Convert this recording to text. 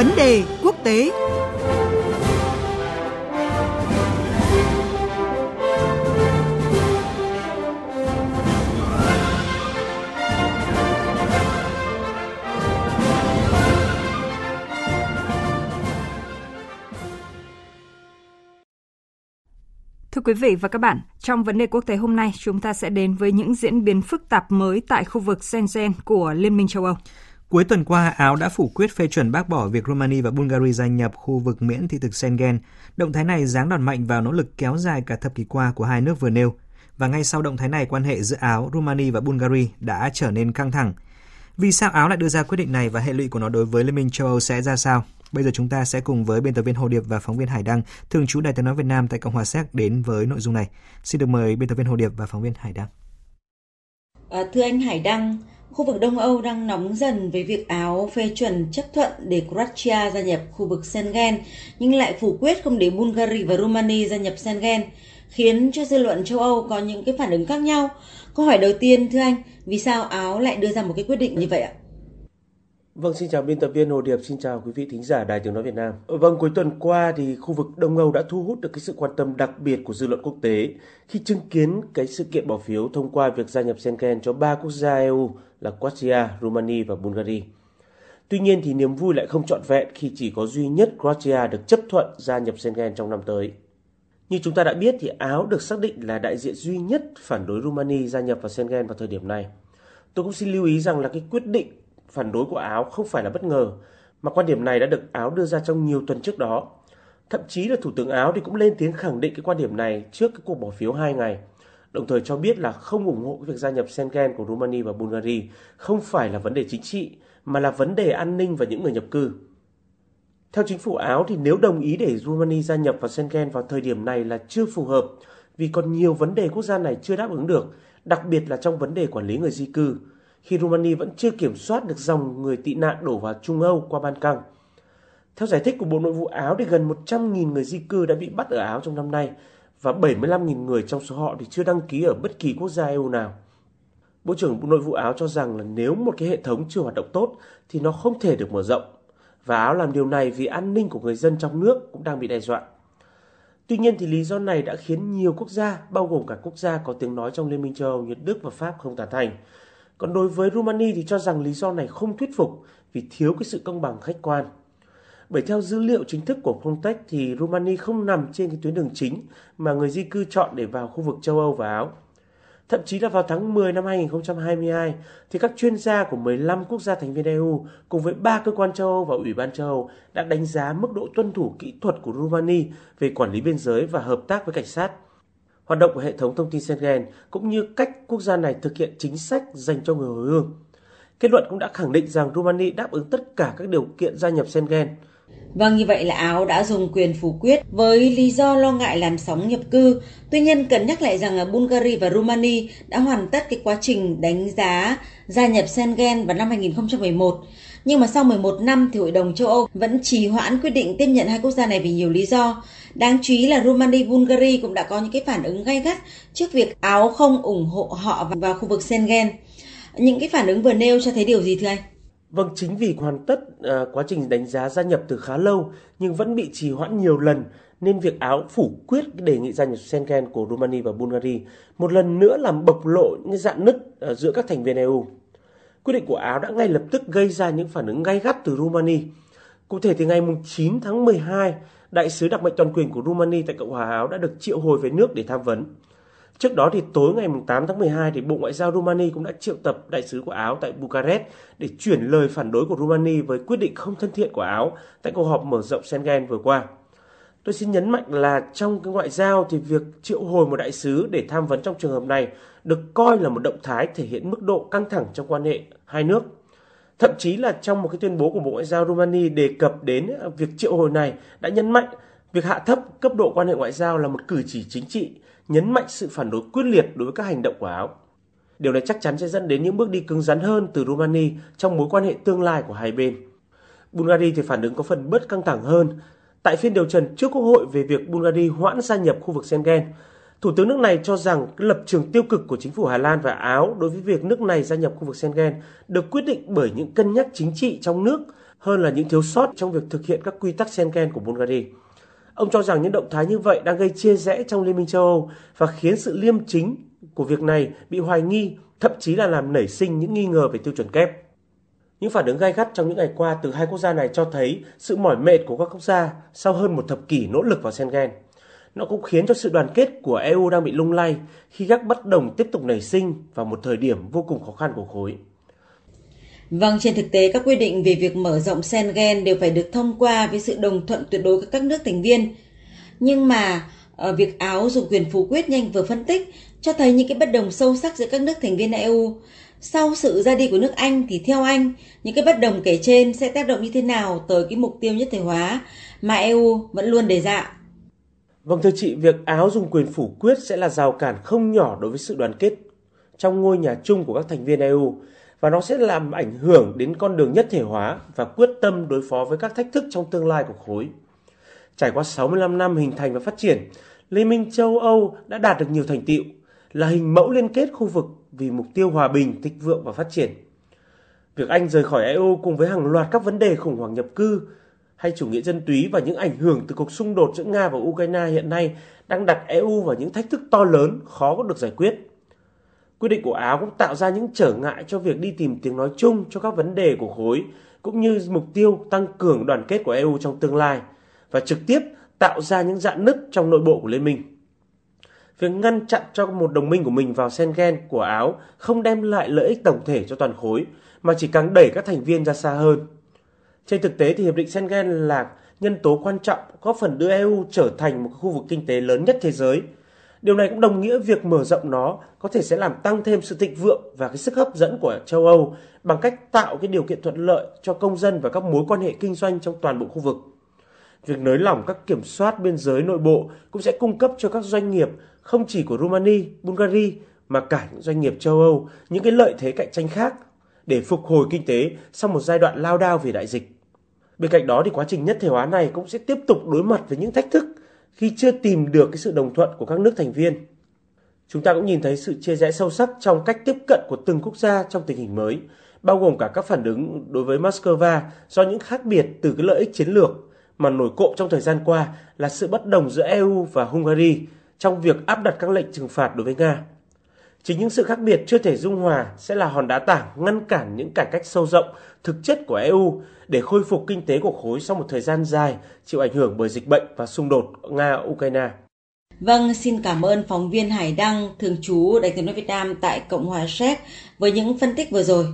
Vấn đề quốc tế Thưa quý vị và các bạn, trong vấn đề quốc tế hôm nay, chúng ta sẽ đến với những diễn biến phức tạp mới tại khu vực Schengen của Liên minh châu Âu. Cuối tuần qua, Áo đã phủ quyết phê chuẩn bác bỏ việc Romania và Bulgaria gia nhập khu vực miễn thị thực Schengen. Động thái này giáng đòn mạnh vào nỗ lực kéo dài cả thập kỷ qua của hai nước vừa nêu. Và ngay sau động thái này, quan hệ giữa Áo, Romania và Bulgaria đã trở nên căng thẳng. Vì sao Áo lại đưa ra quyết định này và hệ lụy của nó đối với Liên minh châu Âu sẽ ra sao? Bây giờ chúng ta sẽ cùng với biên tập viên Hồ Điệp và phóng viên Hải Đăng, thường trú Đài tiếng nói Việt Nam tại Cộng hòa Séc đến với nội dung này. Xin được mời biên tập viên Hồ Điệp và phóng viên Hải Đăng. À, thưa anh Hải Đăng, khu vực Đông Âu đang nóng dần với việc Áo phê chuẩn chấp thuận để Croatia gia nhập khu vực Schengen, nhưng lại phủ quyết không để Bulgaria và Romania gia nhập Schengen, khiến cho dư luận châu Âu có những cái phản ứng khác nhau. Câu hỏi đầu tiên, thưa anh, vì sao Áo lại đưa ra một cái quyết định như vậy ạ? Vâng, xin chào biên tập viên Hồ Điệp, xin chào quý vị thính giả Đài Tiếng Nói Việt Nam. Vâng, cuối tuần qua thì khu vực Đông Âu đã thu hút được cái sự quan tâm đặc biệt của dư luận quốc tế khi chứng kiến cái sự kiện bỏ phiếu thông qua việc gia nhập Schengen cho ba quốc gia EU là Croatia, Romania và Bulgaria. Tuy nhiên thì niềm vui lại không trọn vẹn khi chỉ có duy nhất Croatia được chấp thuận gia nhập Schengen trong năm tới. Như chúng ta đã biết thì Áo được xác định là đại diện duy nhất phản đối Romania gia nhập vào Schengen vào thời điểm này. Tôi cũng xin lưu ý rằng là cái quyết định phản đối của Áo không phải là bất ngờ, mà quan điểm này đã được Áo đưa ra trong nhiều tuần trước đó. Thậm chí là Thủ tướng Áo thì cũng lên tiếng khẳng định cái quan điểm này trước cái cuộc bỏ phiếu 2 ngày, đồng thời cho biết là không ủng hộ việc gia nhập Schengen của Romania và Bulgaria không phải là vấn đề chính trị, mà là vấn đề an ninh và những người nhập cư. Theo chính phủ Áo thì nếu đồng ý để Romania gia nhập vào Schengen vào thời điểm này là chưa phù hợp vì còn nhiều vấn đề quốc gia này chưa đáp ứng được, đặc biệt là trong vấn đề quản lý người di cư khi Romania vẫn chưa kiểm soát được dòng người tị nạn đổ vào Trung Âu qua Ban Căng. Theo giải thích của Bộ Nội vụ Áo thì gần 100.000 người di cư đã bị bắt ở Áo trong năm nay và 75.000 người trong số họ thì chưa đăng ký ở bất kỳ quốc gia EU nào. Bộ trưởng Bộ Nội vụ Áo cho rằng là nếu một cái hệ thống chưa hoạt động tốt thì nó không thể được mở rộng và Áo làm điều này vì an ninh của người dân trong nước cũng đang bị đe dọa. Tuy nhiên thì lý do này đã khiến nhiều quốc gia, bao gồm cả quốc gia có tiếng nói trong Liên minh châu Âu như Đức và Pháp không tán thành, còn đối với Rumani thì cho rằng lý do này không thuyết phục vì thiếu cái sự công bằng khách quan. Bởi theo dữ liệu chính thức của Frontex thì Rumani không nằm trên cái tuyến đường chính mà người di cư chọn để vào khu vực châu Âu và Áo. Thậm chí là vào tháng 10 năm 2022 thì các chuyên gia của 15 quốc gia thành viên EU cùng với ba cơ quan châu Âu và Ủy ban châu Âu đã đánh giá mức độ tuân thủ kỹ thuật của Rumani về quản lý biên giới và hợp tác với cảnh sát hoạt động của hệ thống thông tin Schengen cũng như cách quốc gia này thực hiện chính sách dành cho người hồi hương. Kết luận cũng đã khẳng định rằng Romania đáp ứng tất cả các điều kiện gia nhập Schengen. Vâng, như vậy là Áo đã dùng quyền phủ quyết với lý do lo ngại làn sóng nhập cư. Tuy nhiên, cần nhắc lại rằng Bulgaria và Romania đã hoàn tất cái quá trình đánh giá gia nhập Schengen vào năm 2011. Nhưng mà sau 11 năm thì Hội đồng châu Âu vẫn trì hoãn quyết định tiếp nhận hai quốc gia này vì nhiều lý do. Đáng chú ý là Romania Bulgaria cũng đã có những cái phản ứng gay gắt trước việc Áo không ủng hộ họ vào khu vực Schengen. Những cái phản ứng vừa nêu cho thấy điều gì thưa anh? Vâng, chính vì hoàn tất à, quá trình đánh giá gia nhập từ khá lâu nhưng vẫn bị trì hoãn nhiều lần nên việc Áo phủ quyết đề nghị gia nhập Schengen của Romania và Bulgaria một lần nữa làm bộc lộ những dạn nứt à, giữa các thành viên EU. Quyết định của Áo đã ngay lập tức gây ra những phản ứng gay gắt từ Romania. Cụ thể thì ngày 9 tháng 12, đại sứ đặc mệnh toàn quyền của Romania tại Cộng hòa Áo đã được triệu hồi về nước để tham vấn. Trước đó thì tối ngày 8 tháng 12 thì Bộ Ngoại giao Romania cũng đã triệu tập đại sứ của Áo tại Bucharest để chuyển lời phản đối của Romania với quyết định không thân thiện của Áo tại cuộc họp mở rộng Schengen vừa qua. Tôi xin nhấn mạnh là trong cái ngoại giao thì việc triệu hồi một đại sứ để tham vấn trong trường hợp này được coi là một động thái thể hiện mức độ căng thẳng trong quan hệ hai nước. Thậm chí là trong một cái tuyên bố của Bộ Ngoại giao Romania đề cập đến ờ, việc triệu hồi này đã nhấn mạnh việc hạ thấp cấp độ quan hệ ngoại giao là một cử chỉ chính trị, nhấn mạnh sự phản đối quyết liệt đối với các hành động của Áo. Điều này chắc chắn sẽ dẫn đến những bước đi cứng rắn hơn từ Romania trong mối quan hệ tương lai của hai bên. Bulgaria thì phản ứng có phần bớt căng thẳng hơn. Tại phiên điều trần trước Quốc hội về việc Bulgaria hoãn gia nhập khu vực Schengen, Thủ tướng nước này cho rằng lập trường tiêu cực của chính phủ Hà Lan và Áo đối với việc nước này gia nhập khu vực Schengen được quyết định bởi những cân nhắc chính trị trong nước hơn là những thiếu sót trong việc thực hiện các quy tắc Schengen của Bulgaria. Ông cho rằng những động thái như vậy đang gây chia rẽ trong Liên minh châu Âu và khiến sự liêm chính của việc này bị hoài nghi, thậm chí là làm nảy sinh những nghi ngờ về tiêu chuẩn kép. Những phản ứng gay gắt trong những ngày qua từ hai quốc gia này cho thấy sự mỏi mệt của các quốc gia sau hơn một thập kỷ nỗ lực vào Schengen. Nó cũng khiến cho sự đoàn kết của EU đang bị lung lay khi các bất đồng tiếp tục nảy sinh vào một thời điểm vô cùng khó khăn của khối. Vâng, trên thực tế các quy định về việc mở rộng Schengen đều phải được thông qua với sự đồng thuận tuyệt đối của các nước thành viên. Nhưng mà ở việc Áo dùng quyền phủ quyết nhanh vừa phân tích cho thấy những cái bất đồng sâu sắc giữa các nước thành viên EU. Sau sự ra đi của nước Anh thì theo anh, những cái bất đồng kể trên sẽ tác động như thế nào tới cái mục tiêu nhất thể hóa mà EU vẫn luôn đề ra? Vâng thưa chị, việc Áo dùng quyền phủ quyết sẽ là rào cản không nhỏ đối với sự đoàn kết trong ngôi nhà chung của các thành viên EU và nó sẽ làm ảnh hưởng đến con đường nhất thể hóa và quyết tâm đối phó với các thách thức trong tương lai của khối. Trải qua 65 năm hình thành và phát triển, Liên minh châu Âu đã đạt được nhiều thành tiệu, là hình mẫu liên kết khu vực vì mục tiêu hòa bình, thịnh vượng và phát triển. Việc Anh rời khỏi EU cùng với hàng loạt các vấn đề khủng hoảng nhập cư hay chủ nghĩa dân túy và những ảnh hưởng từ cuộc xung đột giữa Nga và Ukraine hiện nay đang đặt EU vào những thách thức to lớn khó có được giải quyết. Quyết định của Áo cũng tạo ra những trở ngại cho việc đi tìm tiếng nói chung cho các vấn đề của khối, cũng như mục tiêu tăng cường đoàn kết của EU trong tương lai và trực tiếp tạo ra những dạn nứt trong nội bộ của Liên minh. Việc ngăn chặn cho một đồng minh của mình vào Schengen của Áo không đem lại lợi ích tổng thể cho toàn khối, mà chỉ càng đẩy các thành viên ra xa hơn. Trên thực tế thì Hiệp định Schengen là nhân tố quan trọng góp phần đưa EU trở thành một khu vực kinh tế lớn nhất thế giới – Điều này cũng đồng nghĩa việc mở rộng nó có thể sẽ làm tăng thêm sự thịnh vượng và cái sức hấp dẫn của châu Âu bằng cách tạo cái điều kiện thuận lợi cho công dân và các mối quan hệ kinh doanh trong toàn bộ khu vực. Việc nới lỏng các kiểm soát biên giới nội bộ cũng sẽ cung cấp cho các doanh nghiệp không chỉ của Romania, Bulgaria mà cả những doanh nghiệp châu Âu những cái lợi thế cạnh tranh khác để phục hồi kinh tế sau một giai đoạn lao đao vì đại dịch. Bên cạnh đó thì quá trình nhất thể hóa này cũng sẽ tiếp tục đối mặt với những thách thức khi chưa tìm được cái sự đồng thuận của các nước thành viên. Chúng ta cũng nhìn thấy sự chia rẽ sâu sắc trong cách tiếp cận của từng quốc gia trong tình hình mới, bao gồm cả các phản ứng đối với Moscow do những khác biệt từ cái lợi ích chiến lược mà nổi cộm trong thời gian qua là sự bất đồng giữa EU và Hungary trong việc áp đặt các lệnh trừng phạt đối với Nga. Chính những sự khác biệt chưa thể dung hòa sẽ là hòn đá tảng ngăn cản những cải cách sâu rộng thực chất của EU để khôi phục kinh tế của khối sau một thời gian dài chịu ảnh hưởng bởi dịch bệnh và xung đột Nga-Ukraine. Vâng, xin cảm ơn phóng viên Hải Đăng, thường trú Đại tiếng nói Việt Nam tại Cộng hòa Séc với những phân tích vừa rồi.